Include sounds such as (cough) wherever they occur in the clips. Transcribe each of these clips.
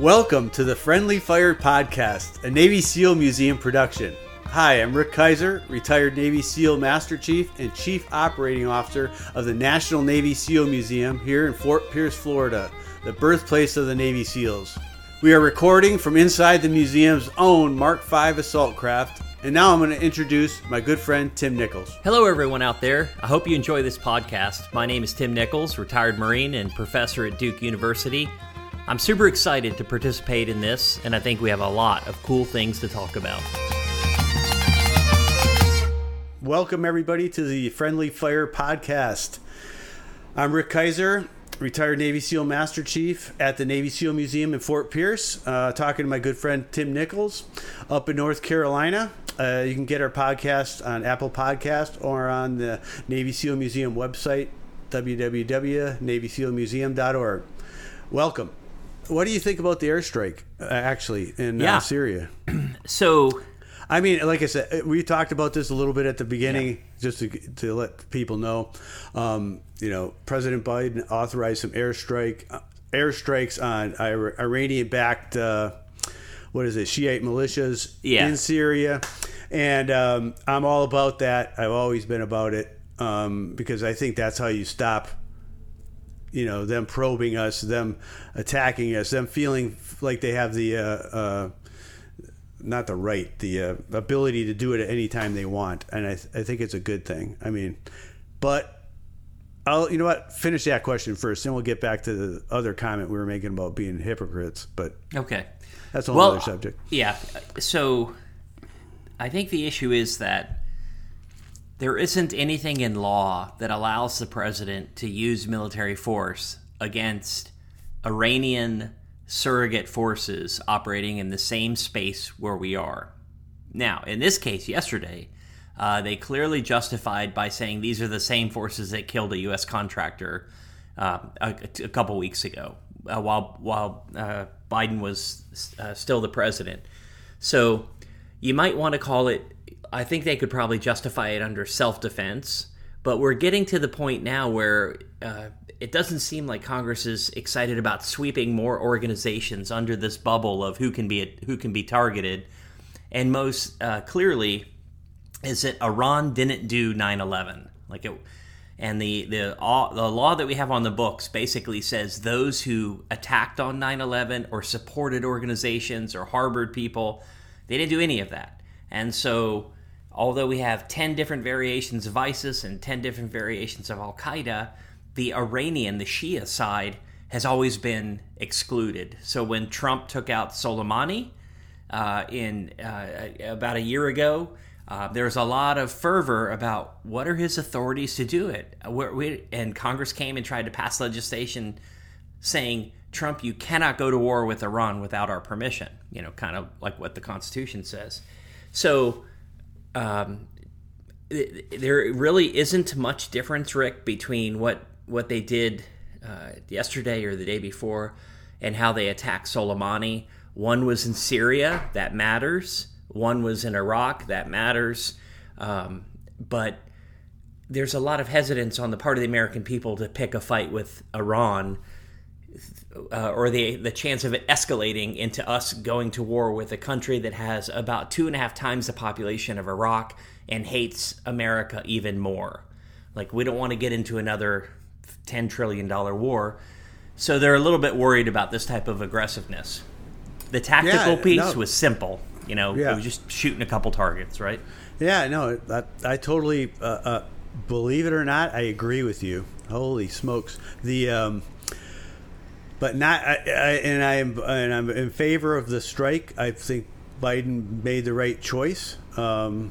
Welcome to the Friendly Fire Podcast, a Navy SEAL Museum production. Hi, I'm Rick Kaiser, retired Navy SEAL Master Chief and Chief Operating Officer of the National Navy SEAL Museum here in Fort Pierce, Florida, the birthplace of the Navy SEALs. We are recording from inside the museum's own Mark V assault craft, and now I'm going to introduce my good friend Tim Nichols. Hello, everyone out there. I hope you enjoy this podcast. My name is Tim Nichols, retired Marine and professor at Duke University. I'm super excited to participate in this, and I think we have a lot of cool things to talk about. Welcome, everybody, to the Friendly Fire Podcast. I'm Rick Kaiser, retired Navy SEAL Master Chief at the Navy SEAL Museum in Fort Pierce, uh, talking to my good friend Tim Nichols up in North Carolina. Uh, you can get our podcast on Apple Podcast or on the Navy SEAL Museum website, www.navysealmuseum.org. Welcome. What do you think about the airstrike, uh, actually, in Yeah. uh, Syria? (clears throat) So, I mean, like I said, we talked about this a little bit at the beginning, just to, to let people know. Um, you know, President Biden authorized some airstrike uh, airstrikes on Ir- Iranian-backed uh, what is it, Shiite militias Yeah. in Syria, and um, I'm all about that. I've always been about it um, because I think that's how you stop you know them probing us, them attacking us, them feeling like they have the uh, uh, not the right, the uh, ability to do it at any time they want, and I, th- I think it's a good thing. I mean, but I'll you know what finish that question first, then we'll get back to the other comment we were making about being hypocrites. But okay. that's a whole Well, other subject. Yeah. So, I think the issue is that there isn't anything in law that allows the president to use military force against Iranian surrogate forces operating in the same space where we are. Now, in this case, yesterday, uh, they clearly justified by saying these are the same forces that killed a U.S. contractor uh, a, a couple weeks ago, uh, while while uh, Biden was uh, still the president. So you might want to call it. I think they could probably justify it under self-defense, but we're getting to the point now where uh, it doesn't seem like Congress is excited about sweeping more organizations under this bubble of who can be who can be targeted, and most uh, clearly is that Iran didn't do 9/11 like it and the the the law that we have on the books basically says those who attacked on 9/11 or supported organizations or harbored people they didn't do any of that. And so although we have 10 different variations of ISIS and 10 different variations of Al Qaeda the Iranian the Shia side has always been excluded so when Trump took out Soleimani uh, in uh, about a year ago. Uh, there was a lot of fervor about what are his authorities to do it. We, and Congress came and tried to pass legislation saying, Trump, you cannot go to war with Iran without our permission, you know, kind of like what the Constitution says. So um, there really isn't much difference, Rick, between what, what they did uh, yesterday or the day before and how they attacked Soleimani. One was in Syria, that matters. One was in Iraq, that matters. Um, but there's a lot of hesitance on the part of the American people to pick a fight with Iran, uh, or the the chance of it escalating into us going to war with a country that has about two and a half times the population of Iraq and hates America even more. Like we don't want to get into another ten trillion dollar war, so they're a little bit worried about this type of aggressiveness. The tactical Yeah, piece no. was simple. You know, Yeah. it was just shooting a couple targets, right? Yeah, no, I, I totally uh, uh, believe it or not, I agree with you. Holy smokes, the um, but not, I, I, and I am and I'm in favor of the strike. I think Biden made the right choice. Um,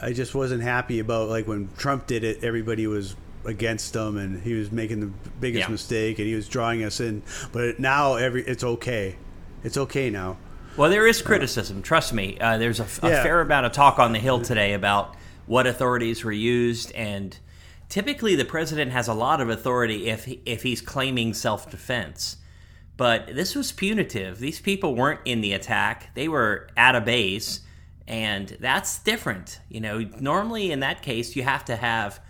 I just wasn't happy about like when Trump did it. Everybody was against him, and he was making the biggest Yeah. mistake, and he was drawing us in. But now every it's okay. It's okay now. Well, there is criticism. Trust me. Uh, there's a Yeah. fair amount of talk on the Hill today about what authorities were used, and typically the president has a lot of authority if he, if he's claiming self defense. But this was punitive. These people weren't in the attack; they were at a base, and that's different. You know, normally in that case, you have to have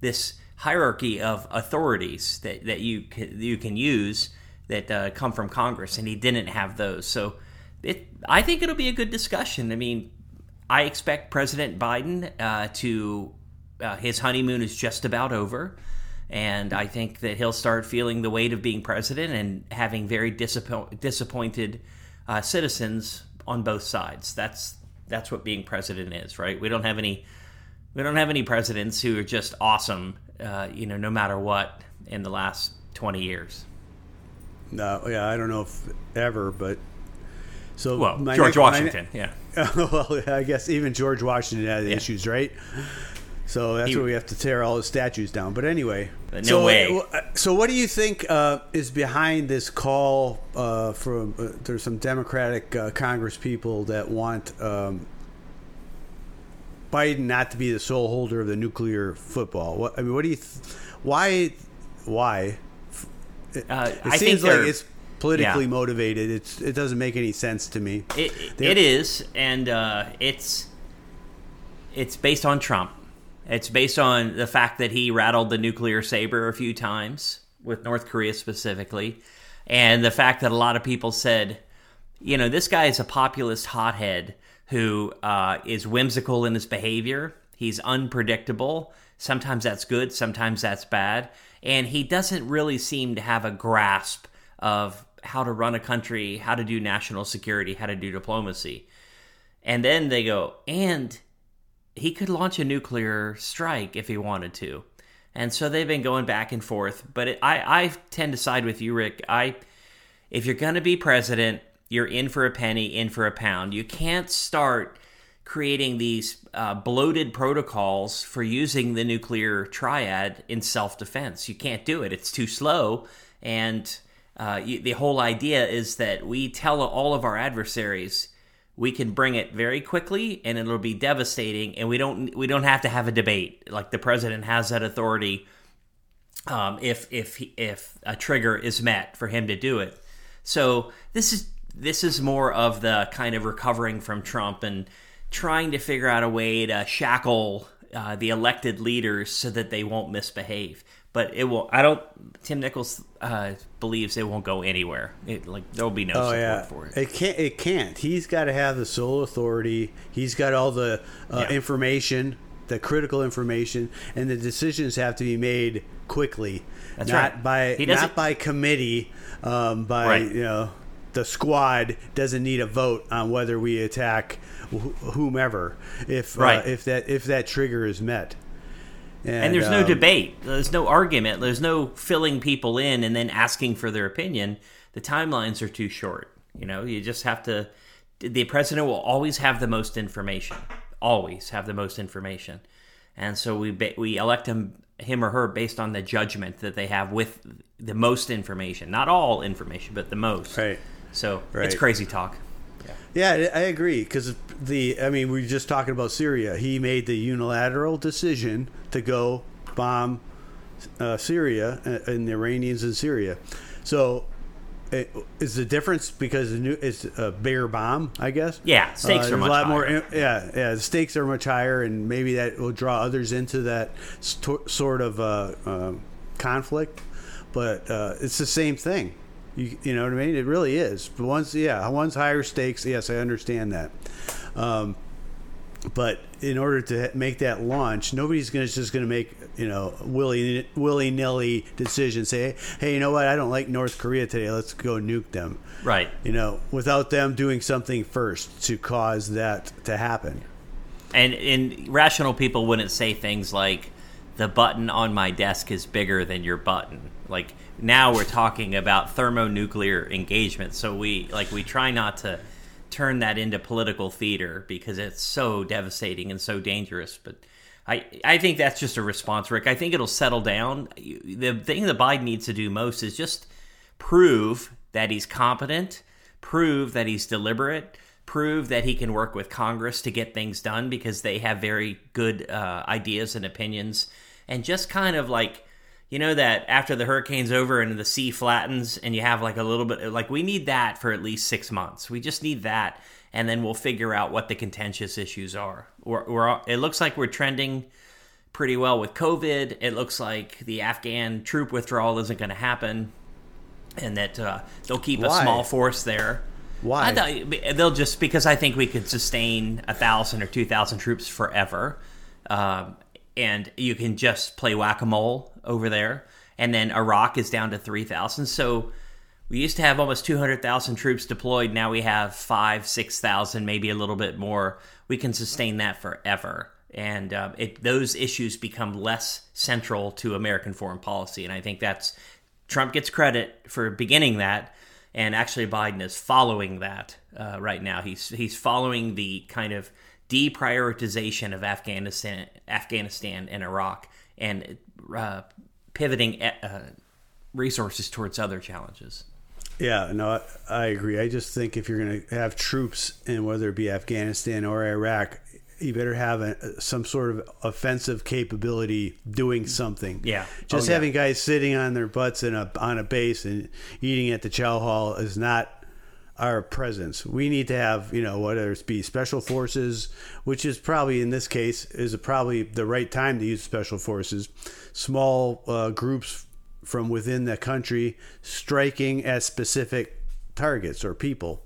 this hierarchy of authorities that, that you can, you can use that uh, come from Congress, and he didn't have those. So it, I think it'll be a good discussion. I mean, I expect President Biden uh, to uh, his honeymoon is just about over. And I think that he'll start feeling the weight of being president and having very disappoint, disappointed uh, citizens on both sides. That's that's what being president is, right? We don't have any we don't have any presidents who are just awesome, uh, you know, no matter what in the last twenty years. No, yeah, I don't know if ever, but so well, George Washington, my, yeah. (laughs) well, I guess even George Washington had yeah. issues, right? So that's he, where we have to tear all his statues down. But anyway, no so, way. Uh, so what do you think uh, is behind this call uh, from? Uh, there's some Democratic uh, Congress people that want um, Biden not to be the sole holder of the nuclear football. What I mean, what do you? Th- why? Why? It, uh, it seems like it's politically yeah. motivated. It's it doesn't make any sense to me. It, it is, and it's it's based on Trump it's based on the fact that he rattled the nuclear saber a few times with North Korea specifically, and the fact that a lot of people said, you know, this guy is a populist hothead who uh, is whimsical in his behavior. He's unpredictable. Sometimes that's good, sometimes that's bad. And he doesn't really seem to have a grasp of how to run a country, how to do national security, how to do diplomacy. And then they go, and he could launch a nuclear strike if he wanted to. And so they've been going back and forth. But it, I, I tend to side with you, Rick. I, if you're going to be president, you're in for a penny, in for a pound. You can't start creating these uh, bloated protocols for using the nuclear triad in self defense. You can't do it, it's too slow. And uh, you, the whole idea is that we tell all of our adversaries we can bring it very quickly and it'll be devastating and we don't we don't have to have a debate. Like the president has that authority um, if if if a trigger is met for him to do it. So this is this is more of the kind of recovering from Trump and trying to figure out a way to shackle uh, the elected leaders so that they won't misbehave but it will. I don't. Tim Nichols uh, believes it won't go anywhere. It, like there will be no oh, support yeah. for it. It can't. It can't. He's got to have the sole authority. He's got all the uh, yeah. information, the critical information, and the decisions have to be made quickly. That's not right. by not by committee. Um, by right. you know the squad doesn't need a vote on whether we attack wh- whomever if uh, right. uh, if that if that trigger is met. And, and there's um, no debate. There's no argument. There's no filling people in and then asking for their opinion. The timelines are too short. You know, you just have to. The president will always have the most information. Always have the most information, and so we we elect him him or her based on the judgment that they have with the most information. Not all information, but the most. Right. So right. it's crazy talk. Yeah, I agree because the I mean we are just talking about Syria. He made the unilateral decision to go bomb uh, Syria uh, and the Iranians in Syria. So it, is the difference because it's a bigger bomb, I guess. Yeah, stakes uh, are much a lot higher. more. Yeah, yeah, the stakes are much higher, and maybe that will draw others into that st- sort of uh, uh, conflict. But uh, it's the same thing. You, you know what I mean? It really is. But once, yeah, one's higher stakes. Yes, I understand that. Um, but in order to make that launch, nobody's gonna, just going to make you know willy willy nilly decisions. Say, hey, you know what? I don't like North Korea today. Let's go nuke them. Right. You know, without them doing something first to cause that to happen. And and rational people wouldn't say things like, "The button on my desk is bigger than your button." Like now we're talking about thermonuclear engagement. So we like we try not to turn that into political theater because it's so devastating and so dangerous. But I I think that's just a response, Rick. I think it'll settle down. The thing that Biden needs to do most is just prove that he's competent, prove that he's deliberate, prove that he can work with Congress to get things done because they have very good uh, ideas and opinions, and just kind of like you know that after the hurricane's over and the sea flattens and you have like a little bit like we need that for at least six months we just need that and then we'll figure out what the contentious issues are we're, we're, it looks like we're trending pretty well with covid it looks like the afghan troop withdrawal isn't going to happen and that uh, they'll keep Why? a small force there. Why? I thought they'll just because I think we could sustain a thousand or two thousand troops forever, um, and you can just play whack a mole over there. And then Iraq is down to three thousand. So we used to have almost two hundred thousand troops deployed. Now we have five, six thousand, maybe a little bit more. We can sustain that forever. And uh, it, those issues become less central to American foreign policy. And I think that's Trump gets credit for beginning that, and actually Biden is following that uh, right now. He's he's following the kind of deprioritization of Afghanistan, Afghanistan and Iraq, and uh, pivoting uh, resources towards other challenges. Yeah, no, I, I agree. I just think if you're going to have troops in whether it be Afghanistan or Iraq, you better have a, some sort of offensive capability doing something. Yeah. Just Oh, yeah. having guys sitting on their butts in a on a base and eating at the chow hall is not our presence. We need to have, you know, whether it be special forces, which is probably in this case is probably the right time to use special forces, small uh, groups from within the country striking at specific targets or people.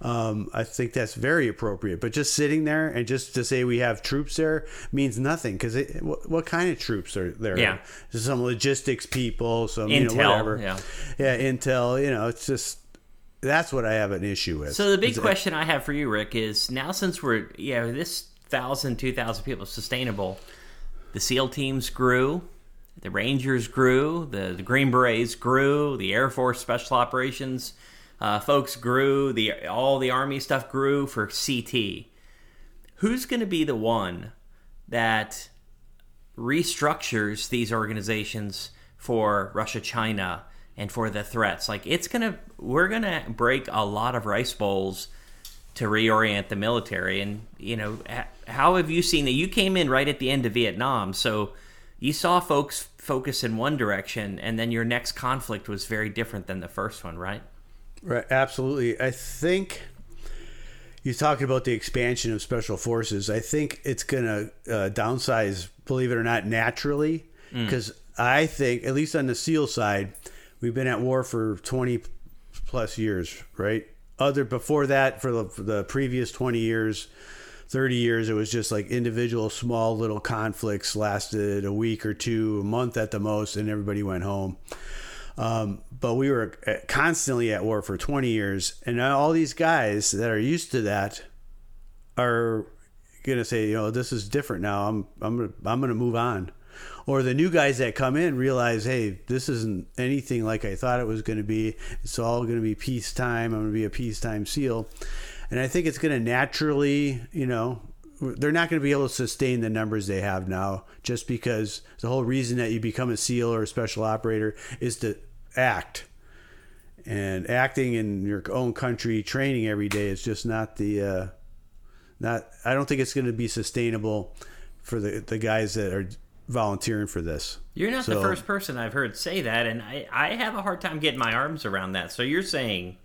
Um, I think that's very appropriate. But just sitting there and just to say we have troops there means nothing because what, what kind of troops are there? Yeah. some logistics people, some you know Intel, whatever. yeah. yeah, intel. You know, it's just that's what I have an issue with. So the big Is it- question I have for you, Rick, is now since we're yeah this thousand, two thousand people sustainable, the SEAL teams grew, the Rangers grew, the, the Green Berets grew, the Air Force Special Operations uh, folks grew, the all the Army stuff grew for CT. Who's going to be the one that restructures these organizations for Russia, China, and for the threats. Like it's gonna, we're gonna break a lot of rice bowls to reorient the military. And you know, how have you seen that? You came in right at the end of Vietnam, so you saw folks focus in one direction, and then your next conflict was very different than the first one, right? Right, absolutely. I think you talked about the expansion of special forces. I think it's going to uh, downsize, believe it or not, naturally. Because I think, at least on the SEAL side, we've been at war for 20 plus years, right? Other before that, for the, for the previous 20 years, 30 years, it was just like individual small little conflicts lasted a week or two, a month at the most, and everybody went home. Um, but we were constantly at war for 20 years, and all these guys that are used to that are gonna say, you know, this is different now. I'm I'm gonna I'm gonna move on. Or the new guys that come in realize, hey, this isn't anything like I thought it was going to be. It's all going to be peacetime. I'm going to be a peacetime SEAL, and I think it's going to naturally, you know, they're not going to be able to sustain the numbers they have now just because the whole reason that you become a SEAL or a special operator is to act. And acting in your own country, training every day is just not the uh, not. I don't think it's going to be sustainable for the the guys that are volunteering for this. You're not the first person I've heard say that, and I, I have a hard time getting my arms around that. So you're saying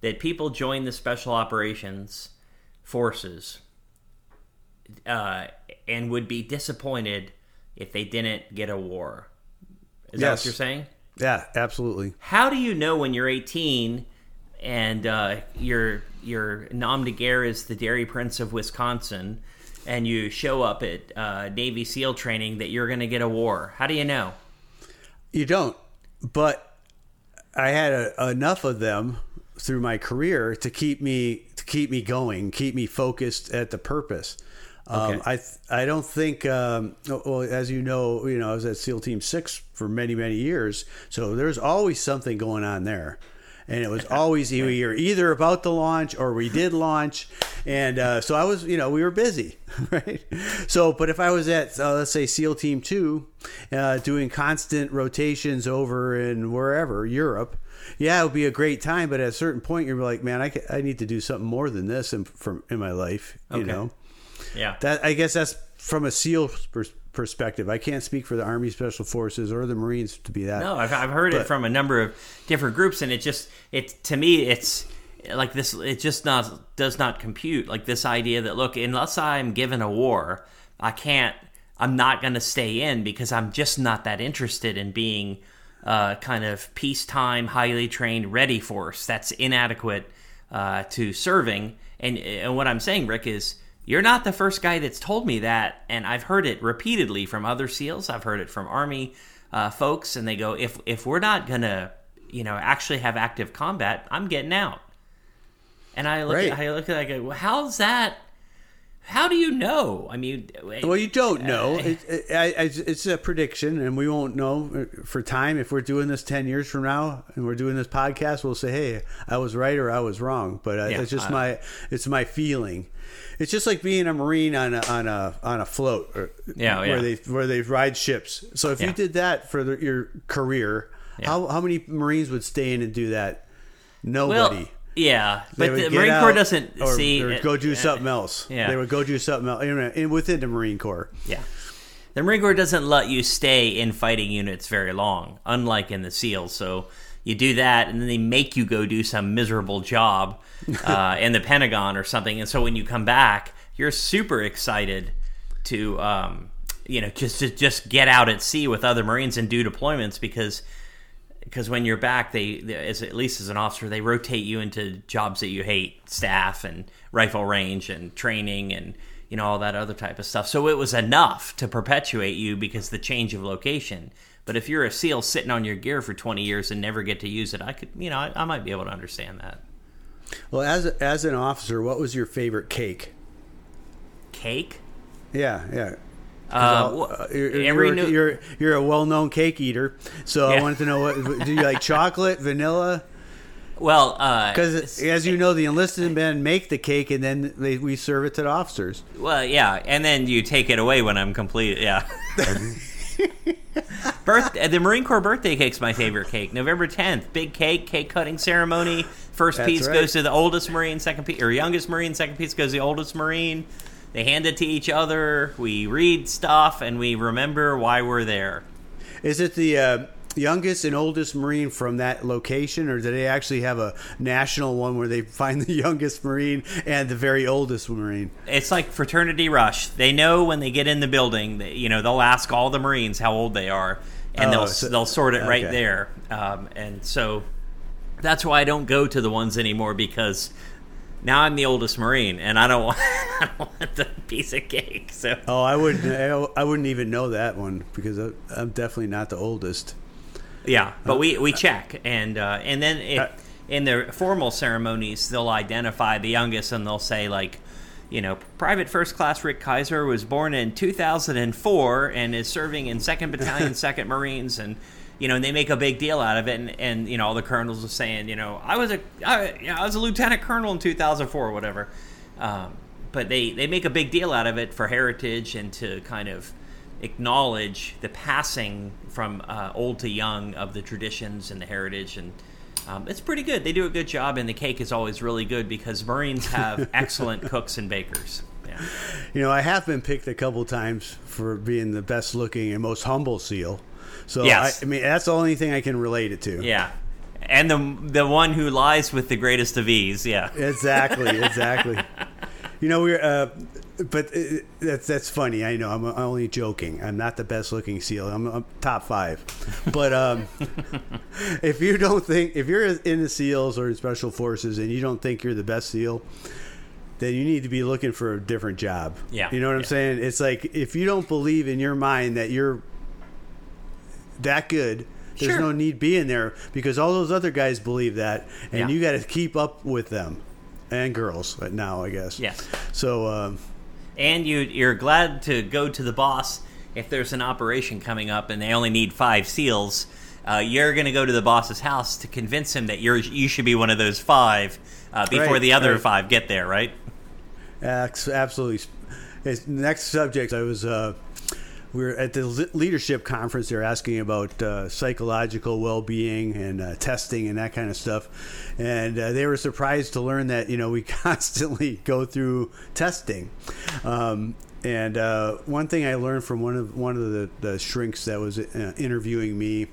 that people join the special operations forces uh, and would be disappointed if they didn't get a war. Is that what you're saying? Yeah, absolutely. How do you know when you're 18 and uh, your your nom de guerre is the Dairy Prince of Wisconsin, and you show up at uh, Navy SEAL training that you're going to get a war? How do you know? You don't, but I had a, enough of them through my career to keep me to keep me going, keep me focused at the purpose. Um, Okay. I th- I don't think um, well as you know you know I was at SEAL Team Six for many many years, so there's always something going on there. And it was always you were either about to launch or we did launch, and uh, so I was, you know, we were busy, (laughs) right? So, but if I was at, uh, let's say, SEAL Team Two, uh, doing constant rotations over in wherever Europe, yeah, it would be a great time. But at a certain point, you're like, man, I, I need to do something more than this in, from in my life, you Okay. know. Yeah. That I guess that's from a SEAL pers- perspective. I can't speak for the Army Special Forces or the Marines to be that. No, I've, I've heard it from a number of different groups, and it just it to me it's like this. It just not does not compute. Like this idea that look, unless I'm given a war, I can't. I'm not going to stay in because I'm just not that interested in being uh, kind of peacetime, highly trained, ready force that's inadequate uh, to serving. And, and what I'm saying, Rick, is you're not the first guy that's told me that, and I've heard it repeatedly from other SEALs. I've heard it from Army uh, folks, and they go, if if we're not gonna, you know, actually have active combat, I'm getting out. And I look, Right. at, I look at, it, I go, well, how's that? How do you know? I mean, eh, Well, you don't eh. know. It, it, eh, I, I, it's a prediction, and we won't know for time. If we're doing this ten years from now, and we're doing this podcast, we'll say, "Hey, I was right or I was wrong." But uh, Yeah, it's just I- my it's my feeling. It's just like being a marine on a on a on a float, or, Yeah, oh, where yeah. they where they ride ships. So if Yeah. you did that for the, your career, how how many marines would stay in and do that? well, Nobody. Yeah, They but the Marine Corps doesn't or, see or go do something else. yeah. they would go do something else in- within the Marine Corps. Yeah. The Marine Corps doesn't let you stay in fighting units very long, unlike in the SEALs. So you do that, and then they make you go do some miserable job (laughs) uh, in the Pentagon or something. And so when you come back, you're super excited to, um, you know, just to just get out at sea with other Marines and do deployments because because when you're back, they, they- as at least as an officer, they rotate you into jobs that you hate, staff and rifle range and training and you know all that other type of stuff. So it was enough to perpetuate you because the change of location. But if you're a SEAL sitting on your gear for 20 years and never get to use it, I could, you know, I, I might be able to understand that. Well, as as an officer, what was your favorite cake? Cake. Yeah, yeah. Uh, Well, well, uh, you're, you're, new- you're you're a well-known cake eater, so I wanted to know what do you like chocolate, vanilla? well, uh, Because as you know, the enlisted men make the cake and then they, we serve it to the officers. Well, yeah, and then you take it away when I'm complete. Yeah. (laughs) Birth, uh, the Marine Corps birthday cake's my favorite cake. November 10th, big cake, cake cutting ceremony. First That's piece right. goes to the oldest Marine, second piece or youngest Marine, second piece goes to the oldest Marine. They hand it to each other. We read stuff and we remember why we're there. Is it the uh, youngest and oldest Marine from that location, or do they actually have a national one where they find (laughs) the youngest Marine and the very oldest Marine? It's like fraternity rush. They know when they get in the building, that, you know, they'll ask all the Marines how old they are, and Oh, they'll so- they'll sort it right okay. there. Um, and so that's why I don't go to the ones anymore because now I'm the oldest Marine, and I don't (laughs) want, I don't want the piece of cake. So Oh, I wouldn't. I, wouldn't even know that one because I'm definitely not the oldest. yeah, but we we check, and uh, and then Uh, in their formal ceremonies, they'll identify the youngest, and they'll say like. You know, Private First Class Rick Kaiser was born in 2004 and is serving in Second Battalion, (laughs) Second Marines, and you know, and they make a big deal out of it. And, and you know, all the colonels are saying, you know, I was a, I, yeah, I was a lieutenant colonel in 2004 or whatever. Um, but they they make a big deal out of it for heritage and to kind of acknowledge the passing from uh, old to young of the traditions and the heritage and. Um, it's pretty good. They do a good job, and the cake is always really good because Marines have (laughs) excellent cooks and bakers. Yeah. You know, I have been picked a couple times for being the best looking and most humble SEAL. So Yes. I, I mean, that's the only thing I can relate it to. Yeah. And the the one who lies with the greatest of ease. Yeah. Exactly, (laughs) exactly. you know, we're, uh, but uh, that's that's funny. I know. I'm, I'm only joking. I'm not the best looking SEAL. I'm, I'm top five. But um, (laughs) if you don't think, if you're in the SEALs or in Special Forces and you don't think you're the best SEAL, then you need to be looking for a different job. Yeah, You know what I'm saying? It's like if you don't believe in your mind that you're that good. There's Sure. no need being there because all those other guys believe that, and Yeah. you got to keep up with them, and girls now, I guess. Yes. So, um, And you you're glad to go to the boss if there's an operation coming up and they only need five seals. Uh, you're going to go to the boss's house to convince him that you're you should be one of those five uh, before Right, the other right. five get there, right? Absolutely. Next subject, I was. Uh, we were at the leadership conference. They're asking about uh, psychological well-being and uh, testing and that kind of stuff, and uh, they were surprised to learn that you know we (laughs) constantly go through testing. Um, and uh, one thing I learned from one of one of the, the shrinks that was uh, interviewing me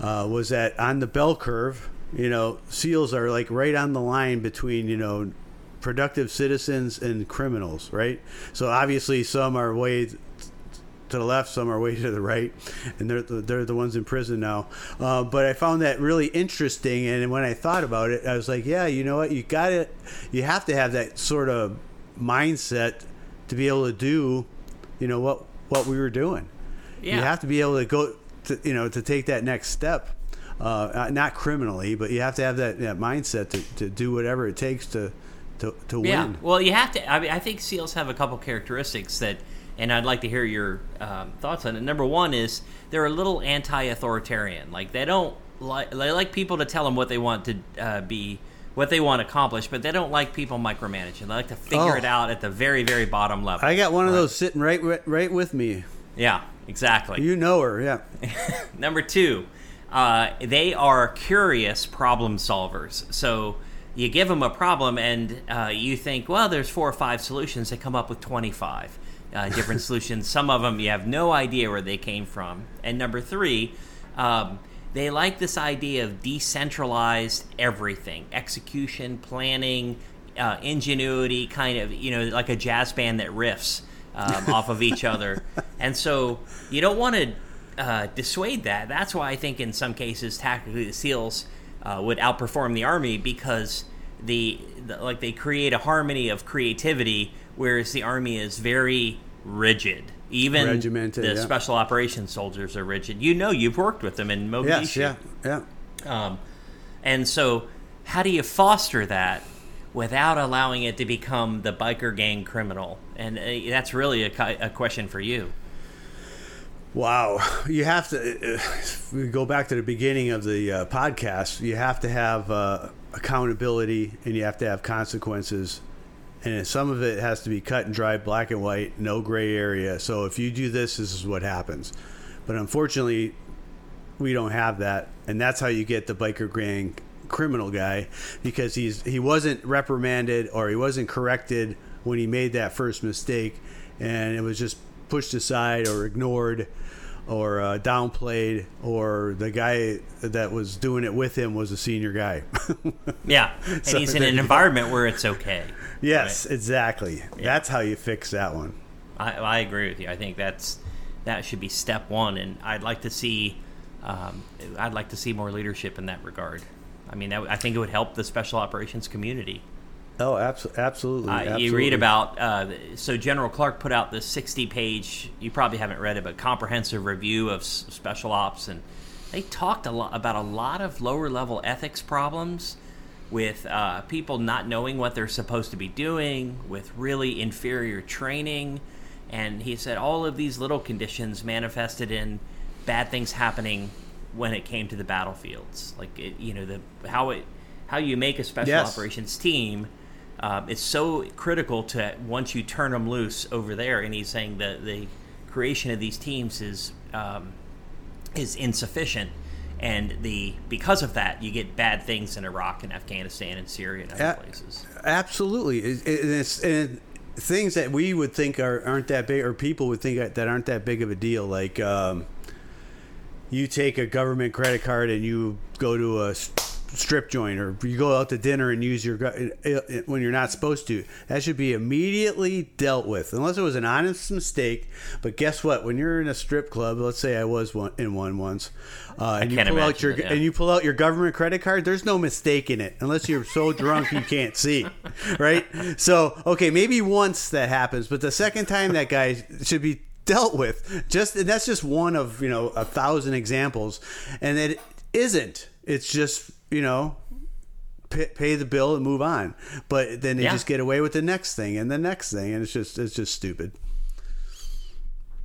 uh, was that on the bell curve, you know, SEALs are like right on the line between, you know, productive citizens and criminals, right? So obviously some are way to the left, some are way to the right, and they're the, they're the ones in prison now. Uh, but I found that really interesting, and when I thought about it, I was like, yeah, you know what, you got it. You have to have that sort of mindset to be able to do, you know what what we were doing. Yeah. You have to be able to go, to, you know, to take that next step. Uh, not criminally, but you have to have that, that mindset to, to do whatever it takes to to, to Yeah. win. Well, you have to. I mean, I think seals have a couple characteristics that, and I'd like to hear your um, thoughts on it. Number one is they're a little anti-authoritarian. Like they don't like they like people to tell them what they want to uh, be, what they want to accomplish, but they don't like people micromanaging. They like to figure Oh. it out at the very, very bottom level. I got one of those sitting right right, right with me. yeah, exactly. You know her, yeah. (laughs) Number two, uh, they are curious problem solvers. So you give them a problem, and uh, you think, well, there's four or five solutions. They come up with 25 uh, different (laughs) solutions. Some of them you have no idea where they came from. And number three, um, they like this idea of decentralized everything execution, planning, uh, ingenuity, kind of, you know, like a jazz band that riffs um, (laughs) off of each other. And so you don't want to uh, dissuade that. That's why I think in some cases, tactically, the SEALs uh, would outperform the Army because the, the like they create a harmony of creativity, whereas the Army is very rigid. Even Regimented, the yeah. special operations soldiers are rigid. You know, you've worked with them in Mogadishu. Yes, yeah, yeah. Um, and so, how do you foster that without allowing it to become the biker gang criminal? And uh, that's really a, a question for you. Wow, you have to. If we go back to the beginning of the uh, podcast. You have to have uh, accountability, and you have to have consequences, and some of it has to be cut and dry, black and white, no gray area. So if you do this, this is what happens. But unfortunately, we don't have that, and that's how you get the biker gang criminal guy because he's he wasn't reprimanded or he wasn't corrected when he made that first mistake, and it was just pushed aside or ignored or uh, downplayed or the guy that was doing it with him was a senior guy. (laughs) Yeah, and So he's in an environment where it's okay. Yes, exactly. That's how you fix that one. I, I agree with you. I think that's that should be step one, and I'd like to see um, I'd like to see more leadership in that regard. I mean, that, I think it would help the special operations community. Oh, abso- absolutely. Uh, you read about uh, so General Clarke put out this 60 page you probably haven't read it but comprehensive review of s- special ops and they talked a lot about a lot of lower level ethics problems with uh, people not knowing what they're supposed to be doing with really inferior training and he said all of these little conditions manifested in bad things happening when it came to the battlefields like it, you know the how it how you make a special Yes. operations team um, it's so critical to once you turn them loose over there. And he's saying that the creation of these teams is um, is insufficient, and the because of that, you get bad things in Iraq and Afghanistan and Syria and other Yeah. places. Absolutely, it, it, it's and things that we would think are aren't that big, or people would think that aren't that big of a deal. Like um, you take a government credit card and you go to a strip joint, or you go out to dinner and use your uh, uh, when you're not supposed to. That should be immediately dealt with, unless it was an honest mistake. But guess what? When you're in a strip club, let's say I was one in one once, uh, and you pull out your it, yeah. and you pull out your government credit card, there's no mistake in it unless you're so drunk you can't see. (laughs) Right? So, okay, maybe once that happens, but the second time that guy should be dealt with. Just and that's just one of, you know, a thousand examples. And it isn't. It's just, you know, pay, pay the bill and move on. But then they Yeah. just get away with the next thing and the next thing and it's just it's just stupid.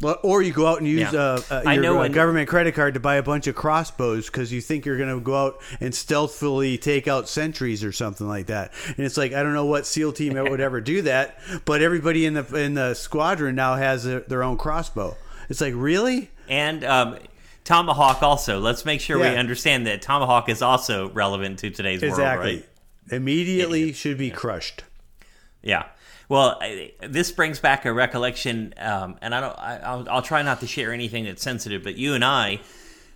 Well, or you go out and use Yeah. uh, uh, your uh, government credit card to buy a bunch of crossbows because you think you're going to go out and stealthily take out sentries or something like that. And it's like I don't know what SEAL team would ever do that, but everybody in the in the squadron now has their, their own crossbow. It's like really, And um, Tomahawk also. Let's make sure we understand that Tomahawk is also relevant to today's world, exactly. right? Immediately should be crushed. Yeah. Well, I, this brings back a recollection, um, and I don't. I, I'll, I'll try not to share anything that's sensitive. But you and I,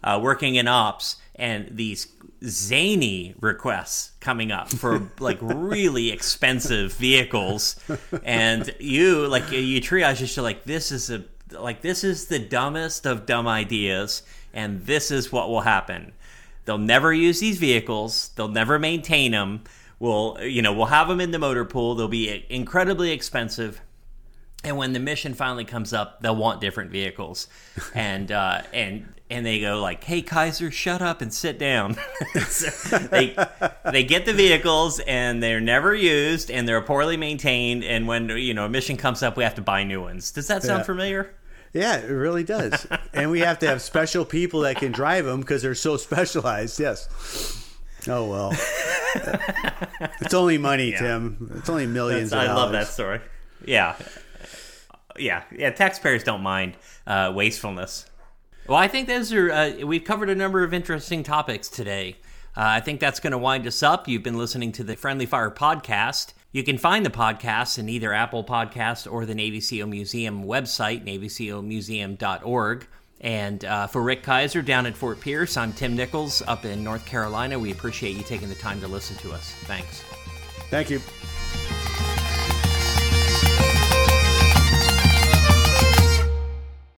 uh, working in ops, and these zany requests coming up for (laughs) like really expensive vehicles, and you like you triage just like this is a like this is the dumbest of dumb ideas, and this is what will happen. They'll never use these vehicles. They'll never maintain them. We'll, you know, we'll have them in the motor pool. They'll be incredibly expensive. And when the mission finally comes up, they'll want different vehicles, (laughs) and uh, and and they go like, "Hey, Kaiser, shut up and sit down." (laughs) so they they get the vehicles, and they're never used, and they're poorly maintained. And when you know a mission comes up, we have to buy new ones. Does that sound Yeah. familiar? Yeah, it really does. and we have to have special people that can drive them because they're so specialized. Yes. Oh well. it's only money, Tim. It's only 1000000s I of love that story. Yeah, yeah, yeah. Taxpayers don't mind uh, wastefulness. Well, I think those are. Uh, we've covered a number of interesting topics today. Uh, I think that's going to wind us up. You've been listening to the Friendly Fire podcast. You can find the podcast in either Apple Podcast or the Navy SEAL Museum website, navysealmuseum.org. And uh, for Rick Kaiser down at Fort Pierce, I'm Tim Nichols up in North Carolina. We appreciate you taking the time to listen to us. Thanks. Thank you.